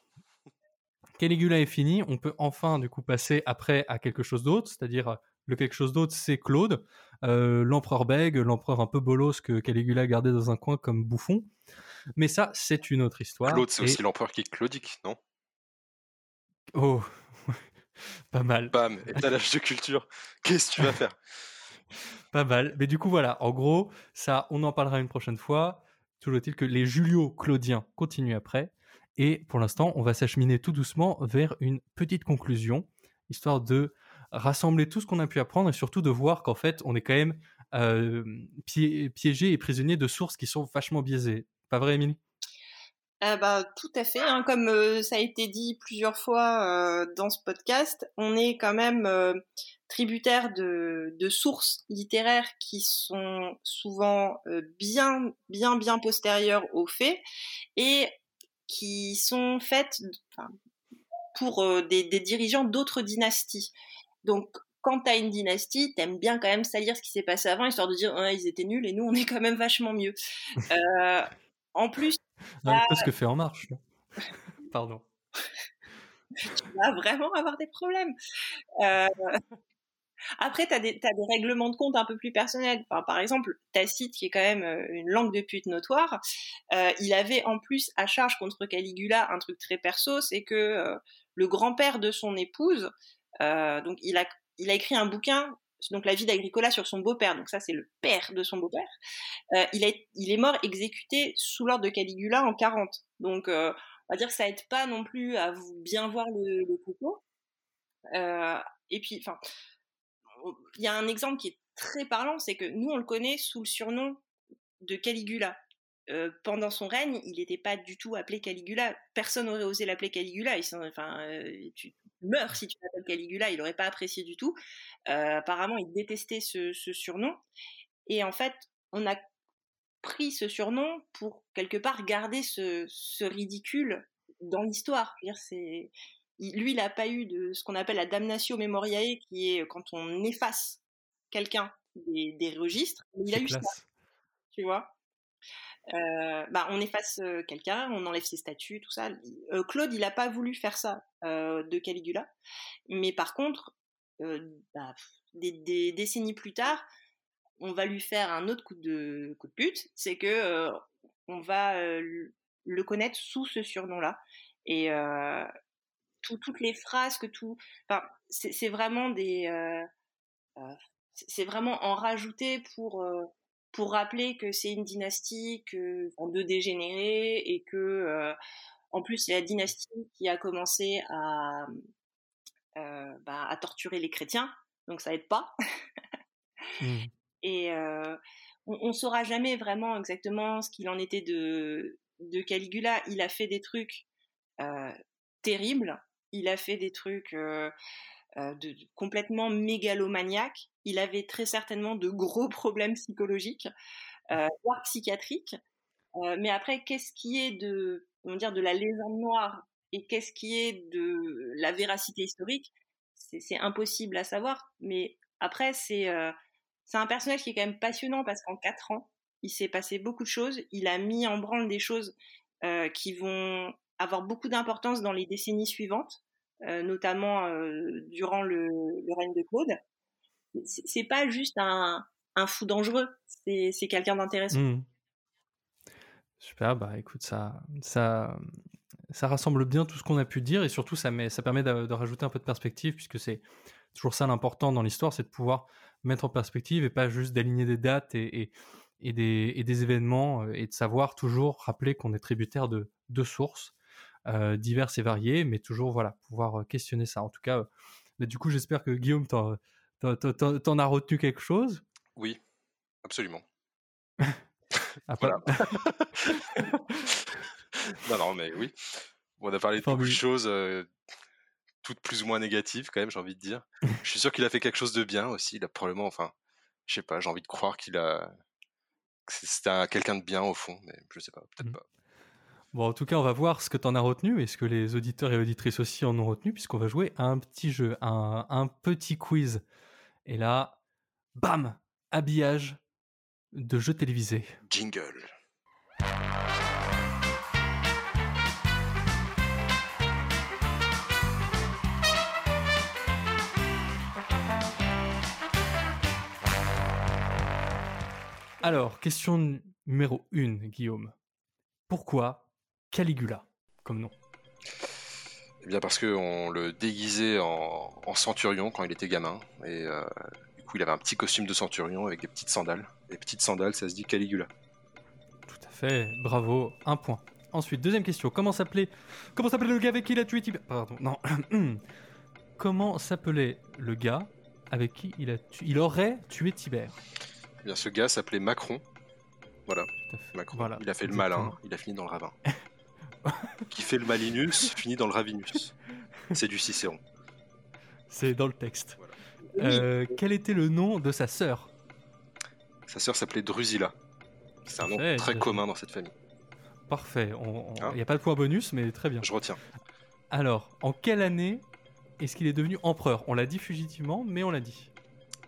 Caligula est fini. On peut enfin du coup passer après à quelque chose d'autre, c'est-à-dire le quelque chose d'autre, c'est Claude, euh, l'empereur bègue, l'empereur un peu bolos que Caligula gardait dans un coin comme bouffon. Mais ça, c'est une autre histoire. Claude, c'est aussi l'empereur qui est claudique, non? Oh, pas mal. Bam, étalage de culture. Qu'est-ce que tu vas faire? Pas mal. Mais du coup, voilà, en gros, ça, on en parlera une prochaine fois. Toujours est-il que les Julio-Claudiens continuent après. Et pour l'instant, on va s'acheminer tout doucement vers une petite conclusion, histoire de rassembler tout ce qu'on a pu apprendre et surtout de voir qu'en fait, on est quand même euh, piégé et prisonnier de sources qui sont vachement biaisées. Pas vrai, Émilie? Ah bah, tout à fait. Hein. Comme euh, ça a été dit plusieurs fois euh, dans ce podcast, on est quand même tributaire de, sources littéraires qui sont souvent bien, bien, bien postérieures aux faits et qui sont faites pour des, dirigeants d'autres dynasties. Donc, quand t'as une dynastie, t'aimes bien quand même salir ce qui s'est passé avant, histoire de dire ils étaient nuls et nous on est quand même vachement mieux. En plus. Non, bah ce que fait En Marche. Pardon. tu vas vraiment avoir des problèmes. Euh, après, tu as, des règlements de compte un peu plus personnels. par exemple, Tacite, qui est quand même euh, une langue de pute notoire, euh, il avait en plus à charge contre Caligula un truc très perso, c'est que le grand-père de son épouse, donc il a, écrit un bouquin donc la vie d'Agricola sur son beau-père, donc ça c'est le père de son beau-père, euh, il, est mort exécuté sous l'ordre de Caligula en 40. Donc euh, on va dire que ça aide pas non plus à bien voir le, le. Euh, et puis, enfin, il y a un exemple qui est très parlant, c'est que nous on le connaît sous le surnom de Caligula. Euh, pendant son règne, il n'était pas du tout appelé Caligula. Personne n'aurait osé l'appeler Caligula. Euh, meurs si tu l'appelles Caligula. Il n'aurait pas apprécié du tout. Euh, apparemment, il détestait ce, surnom. Et en fait, on a pris ce surnom pour quelque part garder ce, ridicule dans l'histoire. Lui, il n'a pas eu de ce qu'on appelle la damnatio memoriae, qui est quand on efface quelqu'un des, des registres. Il a eu ça. Tu vois? Euh, bah, on efface euh, quelqu'un, on enlève ses statuts, tout ça. Euh, Claude, il n'a pas voulu faire ça de Caligula, mais par contre, bah, des, décennies plus tard, on va lui faire un autre coup de coup de pute, c'est que on va le connaître sous ce surnom-là. Et toutes les phrases que tout, enfin, c'est vraiment des, c'est vraiment en rajouter pour pour rappeler que c'est une dynastie que, en de dégénérés et que euh, en plus c'est la dynastie qui a commencé à, euh, bah, à torturer les chrétiens, donc ça aide pas. Mmh. Et euh, on, ne saura jamais vraiment exactement ce qu'il en était de de Caligula, il a fait des trucs terribles, il a fait des trucs de, complètement mégalomaniaques, il avait très certainement de gros problèmes psychologiques, voire psychiatriques. mais après, qu'est-ce qui est de, dire, de la légende noire et qu'est-ce qui est de la véracité historique C'est impossible à savoir. Mais après, c'est c'est un personnage qui est quand même passionnant parce qu'en quatre ans, il s'est passé beaucoup de choses. Il a mis en branle des choses qui vont avoir beaucoup d'importance dans les décennies suivantes, notamment durant le, règne de Claude. C'est pas juste un, fou dangereux, c'est quelqu'un d'intéressant. Mmh. Super, bah écoute, ça, ça, ça rassemble bien tout ce qu'on a pu dire et surtout ça, met, ça permet de, rajouter un peu de perspective puisque c'est toujours ça l'important dans l'histoire, c'est de pouvoir mettre en perspective et pas juste d'aligner des dates et, des, événements euh, et de savoir toujours rappeler qu'on est tributaire de sources euh, diverses et variées, mais toujours voilà pouvoir euh, questionner ça. En tout cas, bah, du coup, j'espère que Guillaume t'en, t'en, as retenu quelque chose? Oui, absolument. voilà. non, non, mais oui. On a parlé de beaucoup de choses, toutes plus ou moins négatives, quand même, j'ai envie de dire. je suis sûr qu'il a fait quelque chose de bien aussi. Il a probablement, enfin, je sais pas, j'ai envie de croire qu'il a. C'était quelqu'un de bien au fond, mais je sais pas, peut-être mmh. pas. Bon, en tout cas, on va voir ce que tu en as retenu et ce que les auditeurs et auditrices aussi en ont retenu, puisqu'on va jouer à un petit jeu, un, un petit quiz. Et là, bam Habillage de jeu télévisé. Jingle. Alors, question numéro 1, Guillaume. Pourquoi Caligula comme nom? Eh bien parce qu'on le déguisait en, centurion quand il était gamin. Et euh, du coup, il avait un petit costume de centurion avec des petites sandales. Les petites sandales, ça se dit Caligula. Tout à fait, bravo, un point. Ensuite, deuxième question. Comment s'appelait Comment s'appelait le gars avec qui il a tué Tibère Pardon, non. Comment s'appelait le gars avec qui il a il aurait tué Tibère? Eh bien, ce gars s'appelait Macron. Voilà. Macron. Il a fait le malin, il a fini dans le ravin. Qui fait le malinus, finit dans le ravinus. C'est du Cicéron. C'est dans le texte. Euh, quel était le nom de sa sœur? Sa sœur s'appelait Drusilla. C'est un nom très commun dans cette famille. Parfait. Il n'y hein a pas de point bonus, mais très bien. Je retiens. Alors, en quelle année est-ce qu'il est devenu empereur? On l'a dit fugitivement, mais on l'a dit.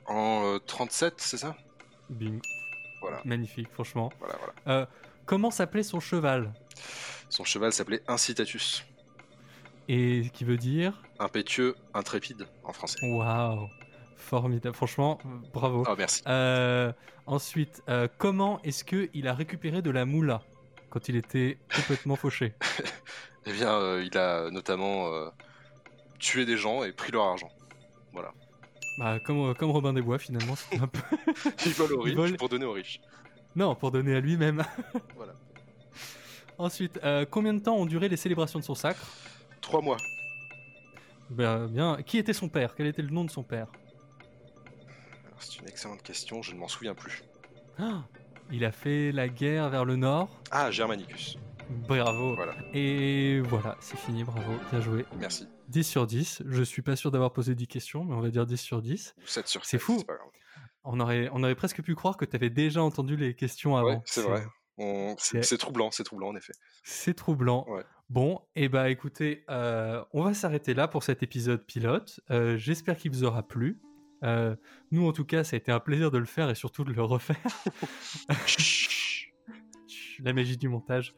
En 37, euh, c'est ça? Bing. Voilà. Magnifique, franchement. Voilà, voilà. Euh, comment s'appelait son cheval? Son cheval s'appelait Incitatus. Et qui veut dire Impétueux, intrépide en français. Waouh Formidable, franchement, bravo. Oh, merci. Euh, ensuite, euh, comment est-ce qu'il a récupéré de la moula quand il était complètement fauché? Eh bien, il a notamment tué des gens et pris leur argent. Voilà. Bah, comme, euh, comme Robin des Bois, finalement. Un peu... il vole aux riches pour donner aux riches. Non, pour donner à lui-même. voilà. Ensuite, euh, combien de temps ont duré les célébrations de son sacre Trois mois. Ben, bien. Qui était son père? Quel était le nom de son père? C'est une excellente question, je ne m'en souviens plus. Ah, il a fait la guerre vers le nord? Ah, Germanicus. Bravo. Voilà. Et voilà, c'est fini, bravo, bien joué. Merci. 10 sur 10. Je suis pas sûr d'avoir posé 10 questions, mais on va dire 10 sur 10. 7 sur C'est fou. On aurait, on aurait presque pu croire que tu avais déjà entendu les questions avant. Ouais, c'est vrai. C'est troublant, c'est troublant en effet. C'est troublant. Bon, et eh bah écoutez, euh, on va s'arrêter là pour cet épisode pilote. Euh, j'espère qu'il vous aura plu. Euh, nous, en tout cas, ça a été un plaisir de le faire et surtout de le refaire. la magie du montage.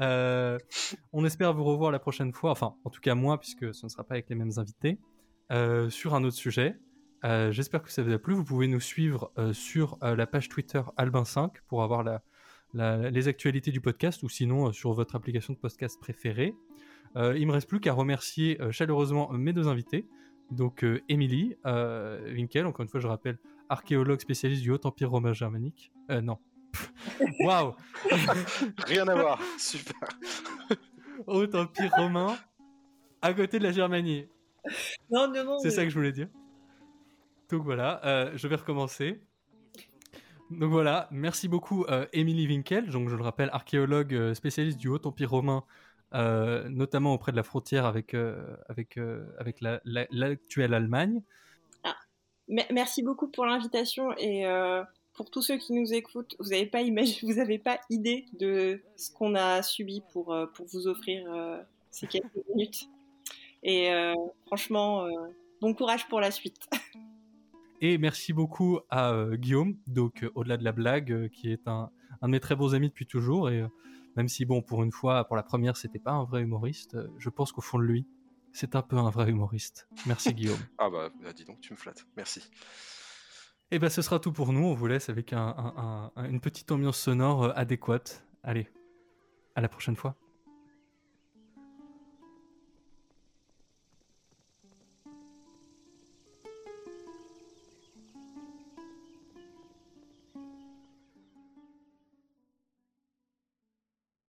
On espère vous revoir la prochaine fois, enfin, en tout cas moi, puisque ce ne sera pas avec les mêmes invités, sur un autre sujet. J'espère que ça vous a plu. Vous pouvez nous suivre sur la page Twitter Albin5 pour avoir les actualités du podcast ou sinon sur votre application de podcast préférée. il me reste plus qu'à remercier chaleureusement mes deux invités. Donc, Émilie Winkel, encore une fois, je rappelle, archéologue spécialiste du Haut-Empire romain germanique. non, Waouh Rien à voir, super. Haut Empire romain, à côté de la Germanie. Non, non, non. C'est ça que je voulais dire. Donc voilà, euh, je vais recommencer. Donc voilà, merci beaucoup euh, Émilie Winkel, donc je le rappelle, archéologue euh, spécialiste du Haut Empire romain, euh, notamment auprès de la frontière avec, euh, avec, avec la- la- l'actuelle Allemagne. Me- Merci beaucoup pour l'invitation et pour tous ceux qui nous écoutent. Vous n'avez pas pas idée de ce qu'on a subi pour pour vous offrir ces quelques minutes. Et franchement, bon courage pour la suite. Et merci beaucoup à euh, Guillaume, donc euh, au-delà de la blague, euh, qui est un, un de mes très bons amis depuis toujours. Et même si, bon, pour une fois, pour la première, c'était pas un vrai humoriste, je pense qu'au fond de lui, c'est un peu un vrai humoriste. Merci Guillaume. Ah bah, bah, dis donc, tu me flattes. Merci. Et ben, ce sera tout pour nous. On vous laisse avec un- un- un- une petite ambiance sonore adéquate. Allez, à la prochaine fois.